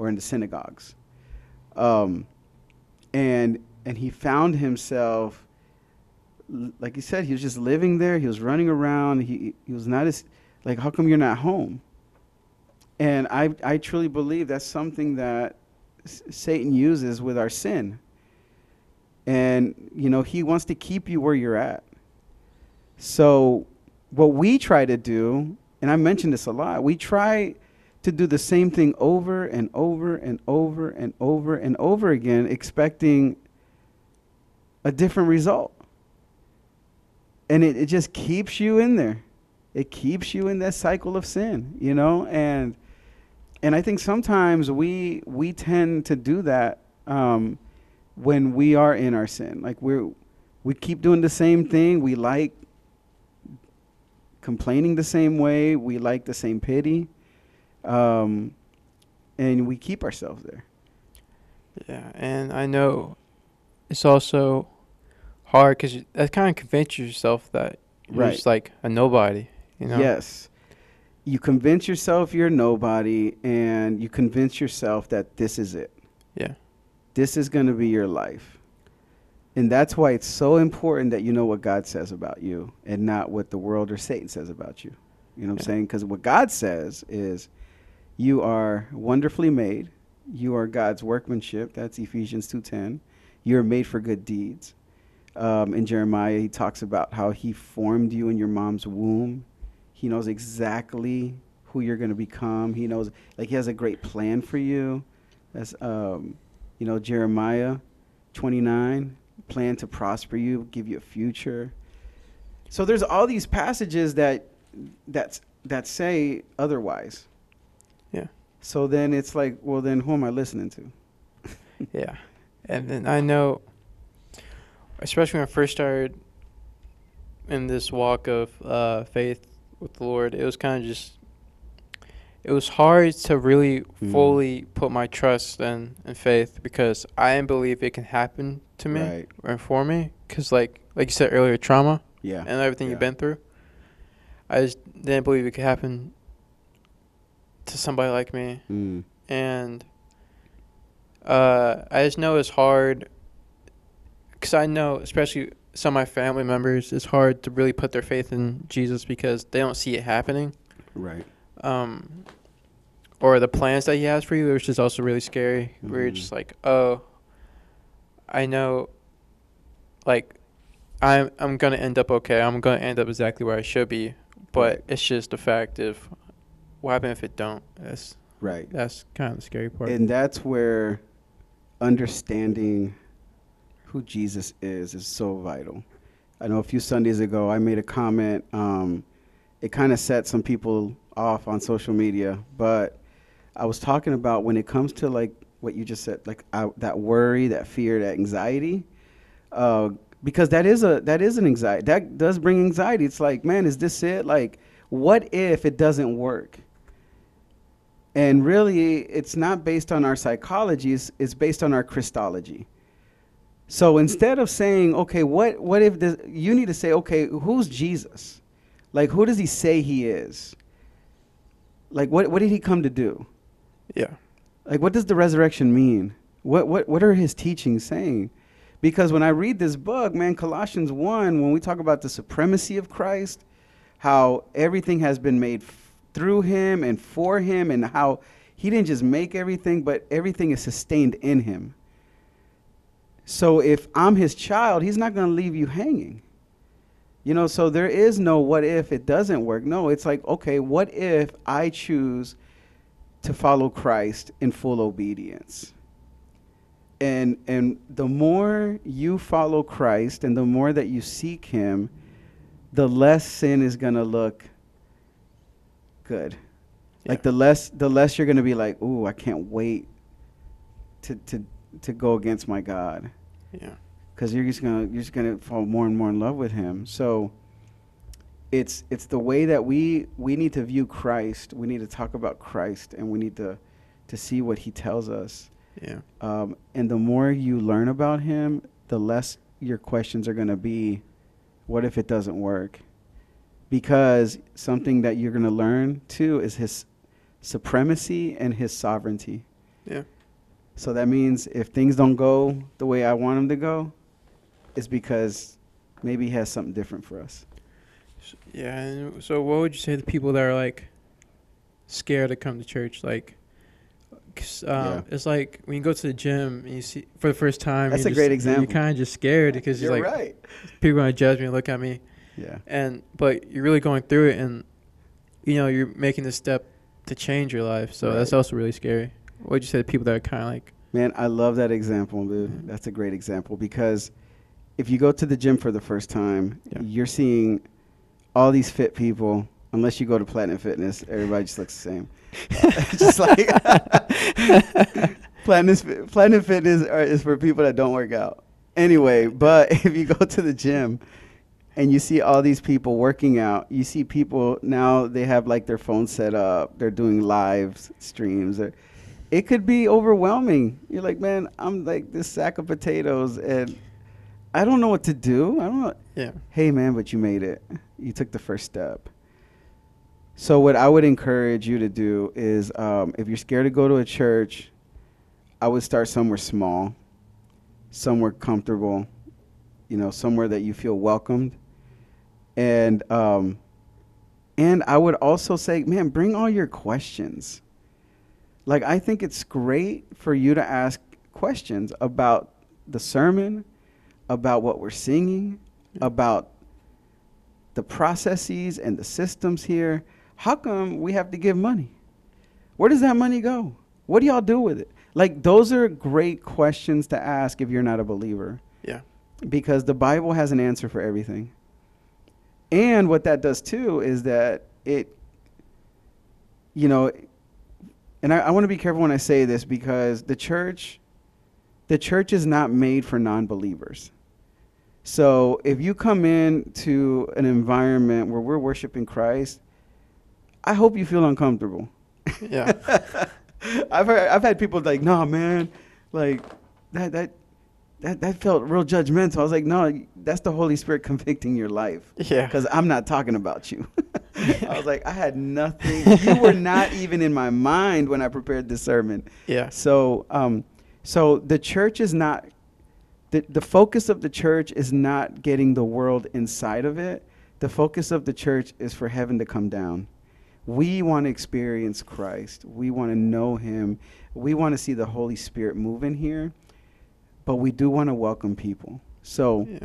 or in the synagogues. Um, and and he found himself, like he said, he was just living there. He was running around. He he was not as like, how come you're not home? And I I truly believe that's something that Satan uses with our sin and you know he wants to keep you where you're at. So what we try to do and i mention this a lot we try to do the same thing over and over and over and over and over again expecting a different result. And it, it just keeps you in there. It keeps you in that cycle of sin you know? And and i think sometimes we we tend to do that um, when we are in our sin. Like we're we keep doing the same thing. We like complaining the same way. We like the same pity, um, and we keep ourselves there. Yeah, and I know it's also hard because that kind of convinces yourself that you're Right. just like a nobody. You know. Yes. You convince yourself you're nobody, and you convince yourself that this is it. Yeah. This is going to be your life. And that's why it's so important that you know what God says about you and not what the world or Satan says about you. You know what I'm saying? Because what God says is you are wonderfully made. You are God's workmanship. That's Ephesians 2.10. You're made for good deeds. Um, in Jeremiah, he talks about how he formed you in your mom's womb. He knows exactly who you're going to become. He knows, like, he has a great plan for you. That's, um, you know, Jeremiah 29, plan to prosper you, give you a future. So there's all these passages that that that say otherwise. Yeah. So then it's like, well, then who am I listening to? <laughs> Yeah. And then I know, especially when I first started in this walk of uh, faith with the Lord, it was kind of just, it was hard to really Mm. fully put my trust and, in faith because I didn't believe it can happen to me Right. or for me. Because, like, like you said earlier, trauma Yeah. and everything Yeah. you've been through, I just didn't believe it could happen to somebody like me Mm. and uh, I just know it's hard because I know, especially some of my family members, it's hard to really put their faith in Jesus because they don't see it happening, Right. um, or the plans that He has for you, which is also really scary. Where you're just like, oh, I know, like, I'm I'm gonna end up okay. I'm gonna end up exactly where I should be, but it's just the fact of what happens if it don't. That's Right. that's kind of the scary part. And that's where understanding who Jesus is is so vital. I know a few Sundays ago I made a comment. Um, it kind of set some people off on social media, but I was talking about when it comes to like what you just said, like I, that worry, that fear, that anxiety, uh, because that is a that is an anxiety that does bring anxiety. It's like, man, is this it? Like, what if it doesn't work? And really, it's not based on our psychology; it's, it's based on our Christology. So instead of saying, okay, what what if this, you need to say, okay, who's Jesus? Like, who does he say he is? Like, what what did he come to do? Yeah. Like, what does the resurrection mean? What, what, what are his teachings saying? Because when I read this book, man, Colossians 1, when we talk about the supremacy of Christ, how everything has been made f- through him and for him, and how he didn't just make everything, but everything is sustained in him. So if I'm his child, he's not going to leave you hanging. You know, so there is no what if it doesn't work. No, it's like, okay, what if I choose to follow Christ in full obedience. And and the more you follow Christ and the more that you seek him, the less sin is going to look good. Yeah. Like the less the less you're going to be like, "Ooh, I can't wait to to to go against my God." Yeah. Cuz you're just going to you're just going to fall more and more in love with him. So it's it's the way that we we need to view Christ. We need to talk about Christ, and we need to to see what He tells us. Yeah. Um, and the more you learn about Him, the less your questions are going to be, "What if it doesn't work?" Because something that you're going to learn too is His supremacy and His sovereignty. Yeah. So that means if things don't go the way I want them to go, it's because maybe He has something different for us. Yeah, and so what would you say to people that are like scared to come to church? Like, um, yeah. it's like when you go to the gym and you see for the first time. That's a just, great example. You're kind of just scared because you're like, right. People gonna judge me, and look at me. Yeah. And but you're really going through it, and you know you're making the step to change your life. So right. that's also really scary. What would you say to people that are kind of like? Man, I love that example, dude. Mm-hmm. That's a great example because if you go to the gym for the first time, yeah. you're seeing all these fit people, unless you go to Platinum Fitness, everybody just looks the same. <laughs> just like <laughs> Platinum, Fitness is for people that don't work out. Anyway, but <laughs> if you go to the gym and you see all these people working out, you see people now they have like their phone set up, they're doing live streams. It could be overwhelming. You're like, man, I'm like this sack of potatoes and I don't know what to do. I don't know. Yeah. Hey, man, but you made it. You took the first step. So, what I would encourage you to do is um, if you're scared to go to a church, I would start somewhere small, somewhere comfortable, you know, somewhere that you feel welcomed. And, um, and I would also say, man, bring all your questions. Like, I think it's great for you to ask questions about the sermon, about what we're singing, about the processes and the systems here. How come we have to give money? Where does that money go? What do y'all do with it? Like, those are great questions to ask if you're not a believer. Yeah. Because the Bible has an answer for everything. And what that does too is that it, you know, and I, I want to be careful when I say this because the church, the church is not made for non believers. So if you come in to an environment where we're worshiping Christ, I hope you feel uncomfortable. Yeah. <laughs> I've heard, I've had people like, "No, man, like that that that that felt real judgmental." I was like, "No, that's the Holy Spirit convicting your life." Yeah. Cuz I'm not talking about you. <laughs> I was like, I had nothing. <laughs> You were not even in my mind when I prepared this sermon. Yeah. So um so the church is not the, the focus of the church is not getting the world inside of it. The focus of the church is for heaven to come down. We want to experience Christ. We want to know him. We want to see the Holy Spirit move in here. But we do want to welcome people. So yeah.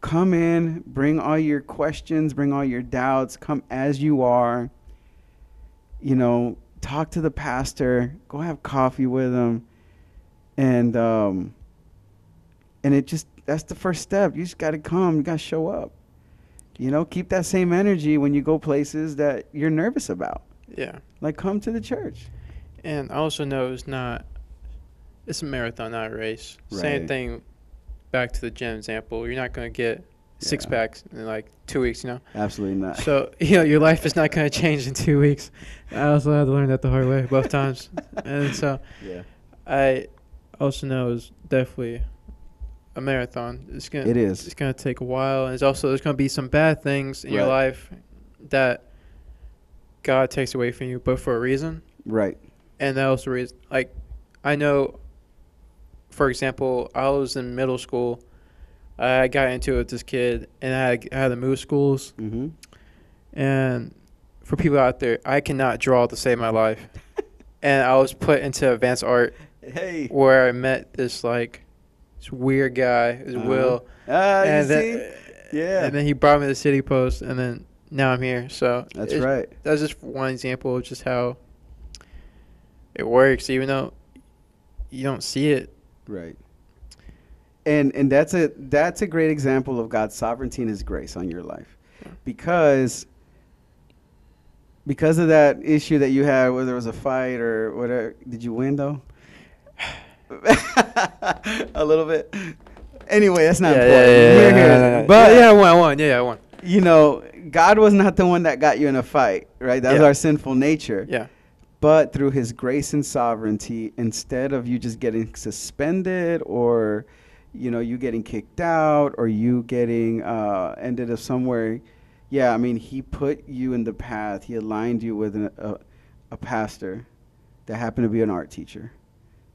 come in, bring all your questions, bring all your doubts, come as you are. You know, talk to the pastor, go have coffee with him. And um, and it just that's the first step. You just got to come. You got to show up. You know, keep that same energy when you go places that you're nervous about. Yeah. Like come to the church. And I also know it's not. It's a marathon, not a race. Same thing. Back to the gym example. You're not gonna get six Yeah. packs in like two weeks. You know. Absolutely not. So <laughs> you know your life is not gonna change in two weeks. I also had to learn that the hard way both times. <laughs> and so yeah. I also know it's definitely a marathon. It's gonna. It is. It's gonna take a while, and it's also there's gonna be some bad things in your life that God takes away from you, but for a reason. Right. And that was the reason. Like, I know, for example, I was in middle school. I got into it with this kid, and I had, I had to move schools. Mm-hmm. And for people out there, I cannot draw to save my life. <laughs> and I was put into advanced art Hey. where I met this like this weird guy, is Uh-huh. Will. Ah, you and see? then, Yeah. And then he brought me the City Post, and then now I'm here. So That's right. That's just one example of just how it works, even though you don't see it. Right. And and that's a that's a great example of God's sovereignty and his grace on your life. Because because of that issue that you had whether it was a fight or whatever did you win though? <laughs> a little bit. Anyway, that's not important. We're here. But yeah, I won, I won. Yeah, I won. you know, God was not the one that got you in a fight, right? That's Yeah. our sinful nature. Yeah. But through his grace and sovereignty, instead of you just getting suspended or, you know, you getting kicked out or you getting uh, ended up somewhere, yeah, I mean, he put you in the path. He aligned you with an, a, a pastor that happened to be an art teacher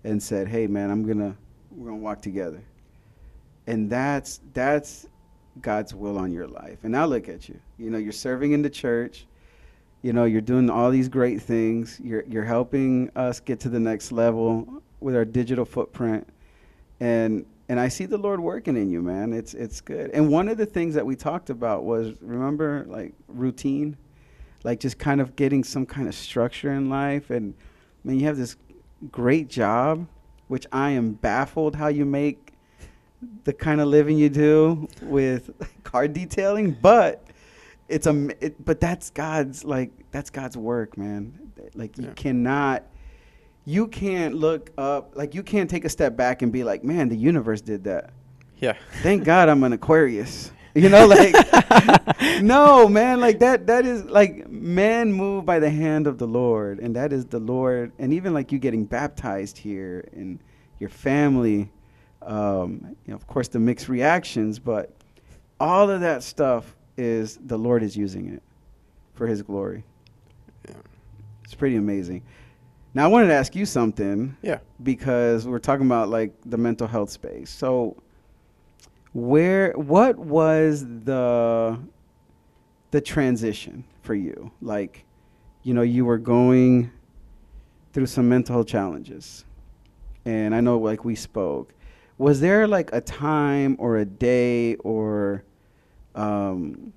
and said, hey, man, I'm to, we're to walk together. And that's, that's God's will on your life. And now look at you. You know, you're serving in the church. You know you're doing all these great things. You're you're helping us get to the next level with our digital footprint. And and I see the Lord working in you man. It's it's good. And one of the things that we talked about was remember like routine? Like just kind of getting some kind of structure in life. And I mean you have this great job which I am baffled how you make the kind of living you do with <laughs> car detailing but it's a it, but that's god's like that's god's work man like you Yeah. cannot you can't look up like you can't take a step back and be like man the universe did that Yeah. thank god i'm an aquarius you know like <laughs> no man like that that is like men move by the hand of the lord and that is the lord and even like you getting baptized here and your family um you know of course the mixed reactions but all of that stuff is the lord is using it for his glory Yeah. it's pretty amazing now i wanted to ask you something Yeah. because we're talking about like the mental health space. So where what was the the transition for you? Like, you know, you were going through some mental challenges. And I know like we spoke. Was there like a time or a day or um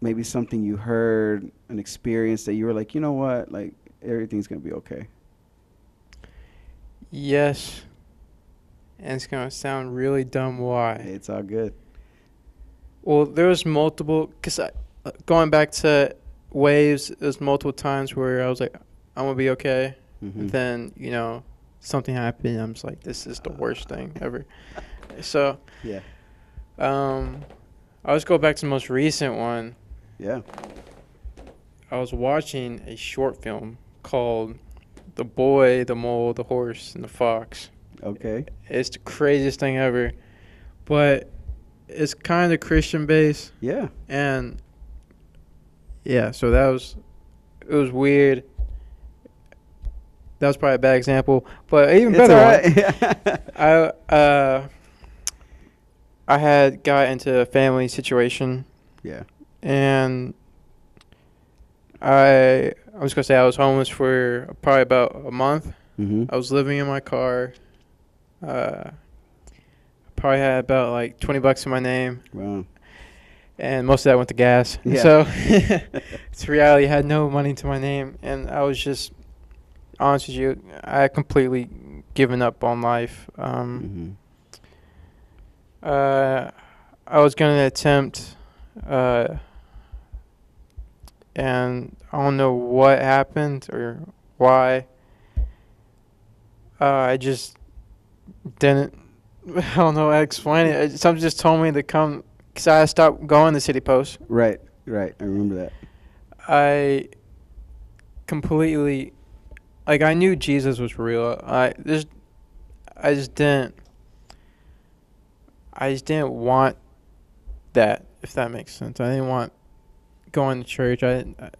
maybe something you heard, an experience that you were like, you know what, like everything's gonna be okay. Yes. And it's gonna sound really dumb. Why? It's all good. Well, there was multiple because going back to waves, there's multiple times where I was like, I'm gonna be okay. Mhm. Then you know something happened. I'm just like, this is the worst thing ever. So Yeah. um, I'll just go back to the most recent one. Yeah. I was watching a short film called "The Boy, the Mole, the Horse, and the Fox." Okay. It's the craziest thing ever, but it's kind of Christian based. Yeah. and yeah, so that was it was weird. That was probably a bad example, but even It's better. right. <laughs> I uh, I had got into a family situation, yeah. and I I was gonna say I was homeless for probably about a month. Mm-hmm. I was living in my car. Uh, probably had about like twenty bucks in my name Wow. and most of that went to gas. Yeah. So <laughs> it's reality. I had no money to my name, and I was just honest with you. I had completely given up on life. Um, Mm-hmm. uh, I was gonna attempt uh, and I don't know what happened or why. Uh, I just didn't. <laughs> I don't know how to explain it. It- Something just told me to come because I stopped going to City Post. Right, right. I remember that. I completely like I knew Jesus was real. I just I just didn't I just didn't want that if that makes sense. I didn't want going to church. I I,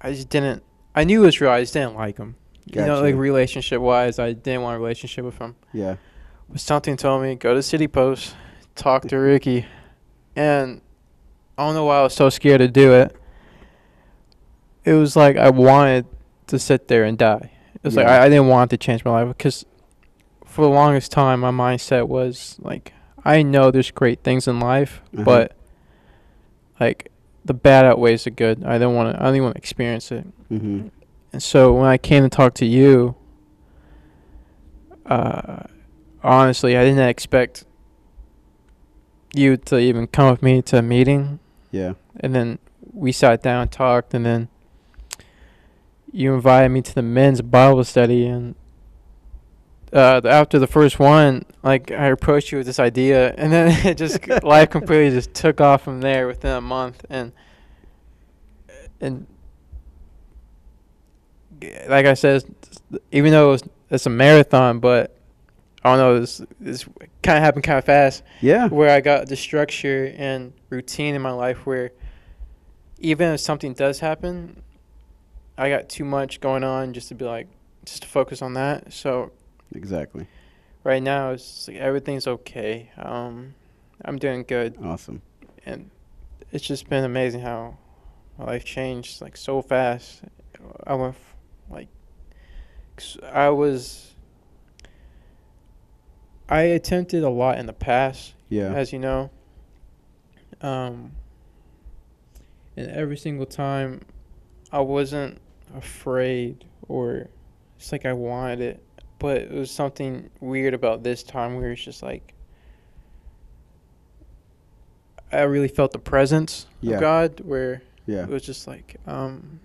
I just didn't I knew it was real. I just didn't like him. You know, Gotcha. like relationship wise, I didn't want a relationship with him. Yeah. But something told me go to City Post, talk to Ricky, and I don't know why I was so scared to do it. It was like I wanted to sit there and die. It was like Yeah. I, I didn't want to change my life because for the longest time my mindset was like I know there's great things in life, Uh-huh. but like the bad outweighs the good. I don't want to. I don't even want to experience it. Mm-hmm. And so when I came to talk to you, uh, honestly, I didn't expect you to even come with me to a meeting. Yeah. And then we sat down and talked, and then you invited me to the men's Bible study. And uh, after the first one, like I approached you with this idea, and then <laughs> it just <laughs> life completely just took off from there within a month. And and like I said, even though it was, it's a marathon, but I don't know, this this kind of happened kind of fast. Yeah. Where I got the structure and routine in my life where even if something does happen, I got too much going on just to be like just to focus on that. So Exactly. right now it's like everything's okay. Um, I'm doing good, Awesome. and it's just been amazing how my life changed like so fast. I went I was I attempted a lot in the past, Yeah. as you know. Um, and every single time, I wasn't afraid or it's like I wanted it, but it was something weird about this time where it's just like I really felt the presence Yeah. of God, where Yeah. it was just like um,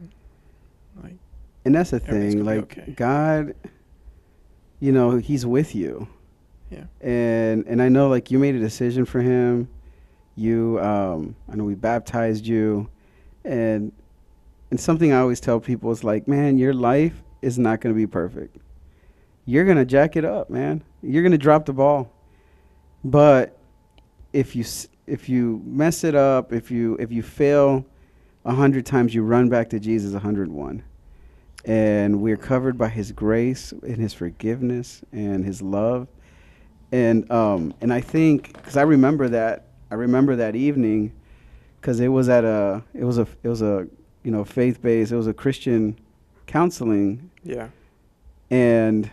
like And that's the Everything's thing, gonna be like okay. God, you know, He's with you. Yeah. And and I know, like you made a decision for Him. You, um, I know we baptized you, and and something I always tell people is like, man, your life is not going to be perfect. You're gonna jack it up, man. You're gonna drop the ball. But if you s- if you mess it up, if you if you fail a hundred times, you run back to Jesus a hundred one and we're covered by his grace and his forgiveness and his love. And um and i think because i remember that i remember that evening because it was at a it was a it was a you know faith-based it was a christian counseling. Yeah, and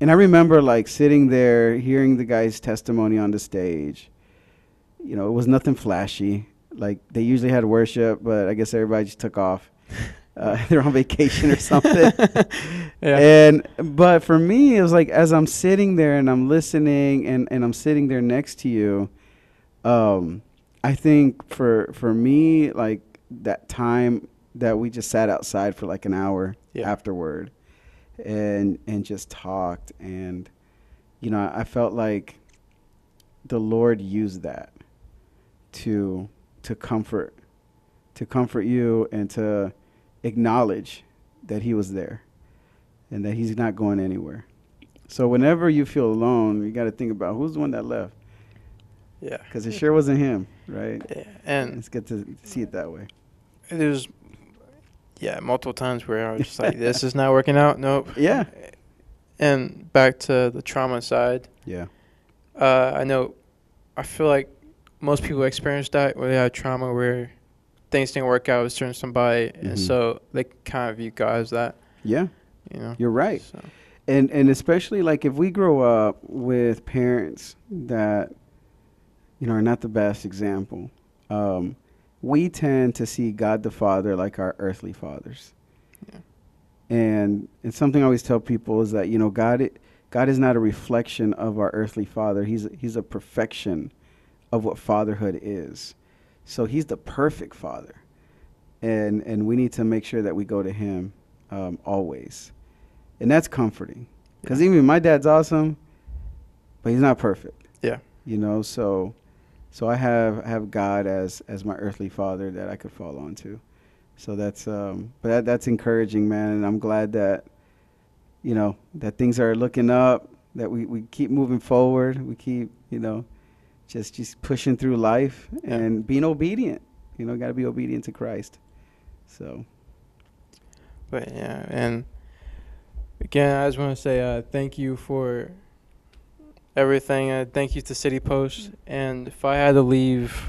and i remember like sitting there hearing the guy's testimony on the stage. You know it was nothing flashy. Like they usually had worship but i guess everybody just took off <laughs> uh, <laughs> they're on vacation or something <laughs> yeah, and but for me it was like as i'm sitting there and i'm listening and and i'm sitting there next to you um i think for for me like that time that we just sat outside for like an hour Yeah. afterward and and just talked and you know i felt like the lord used that to to comfort to comfort you and to acknowledge that he was there and that he's not going anywhere. So whenever you feel alone, you got to think about who's the one that left yeah. because it sure wasn't him, right? yeah. And it's good to see it that way. there's yeah multiple times where I was just like, this is not working out. Nope. <laughs> Yeah. And back to the trauma side. Yeah. Uh, I know. I feel like most people experience that where they have trauma where things didn't work out with certain somebody, Mhm. and so they kind of view God as that. Yeah, You know. you're right. So, And and especially like if we grow up with parents that you know are not the best example, um, we tend to see God the Father like our earthly fathers. Yeah. And and something I always tell people is that you know God it, God is not a reflection of our earthly father. He's he's a perfection of what fatherhood is. So he's the perfect father. and and we need to make sure that we go to Him um, always, and that's comforting. Because even my dad's awesome, but he's not perfect. Yeah. You know, so so I have have God as as my earthly father that I could fall on to. So that's um, but that, that's encouraging, man, and I'm glad that you know that things are looking up, that we we keep moving forward, we keep you know just just pushing through life Yeah. and being obedient. You know, got to be obedient to Christ. So But yeah, and again, I just want to say uh, thank you for everything. Uh, thank you to City Post. And if I had to leave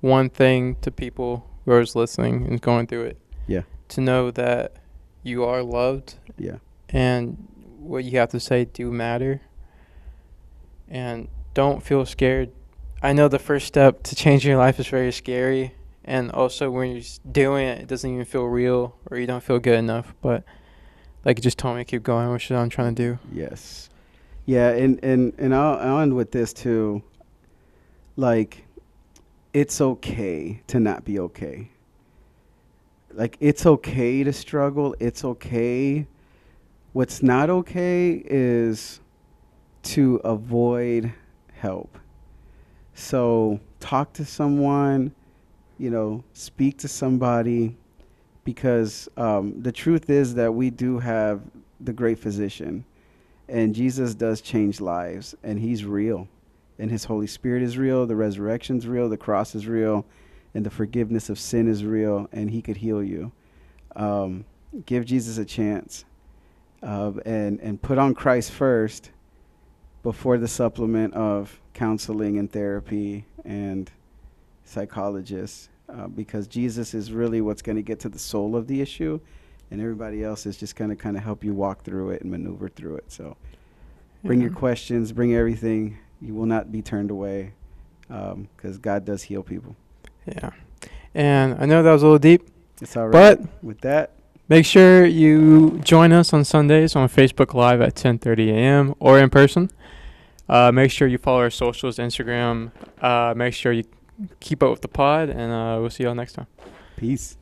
one thing to people who are listening and going through it, Yeah. to know that you are loved yeah, and what you have to say do matter. And don't feel scared. I know the first step to changing your life is very scary, and also when you're doing it, it doesn't even feel real or you don't feel good enough. But like you just told me, to keep going, which is what I'm trying to do. yes, yeah, and and and I'll, I'll end with this too. Like, it's okay to not be okay. Like it's okay to struggle. It's okay. What's not okay is to avoid help. So talk to someone, you know, speak to somebody, because um, the truth is that we do have the great physician, and Jesus does change lives, and He's real, and His Holy Spirit is real, the resurrection's real, the cross is real, and the forgiveness of sin is real, and He could heal you. Um, give Jesus a chance, uh, and and put on Christ first before the supplement of counseling and therapy and psychologists uh, because Jesus is really what's going to get to the soul of the issue and everybody else is just going to kind of help you walk through it and maneuver through it so bring your questions bring everything you will not be turned away because God does heal people Yeah. And I know that was a little deep. it's all right But- with that Make sure you join us on Sundays on Facebook Live at 10:30 a.m. or in person. Uh, make sure you follow our socials, Instagram. Uh, make sure you keep up with the pod, and uh, we'll see y'all next time. peace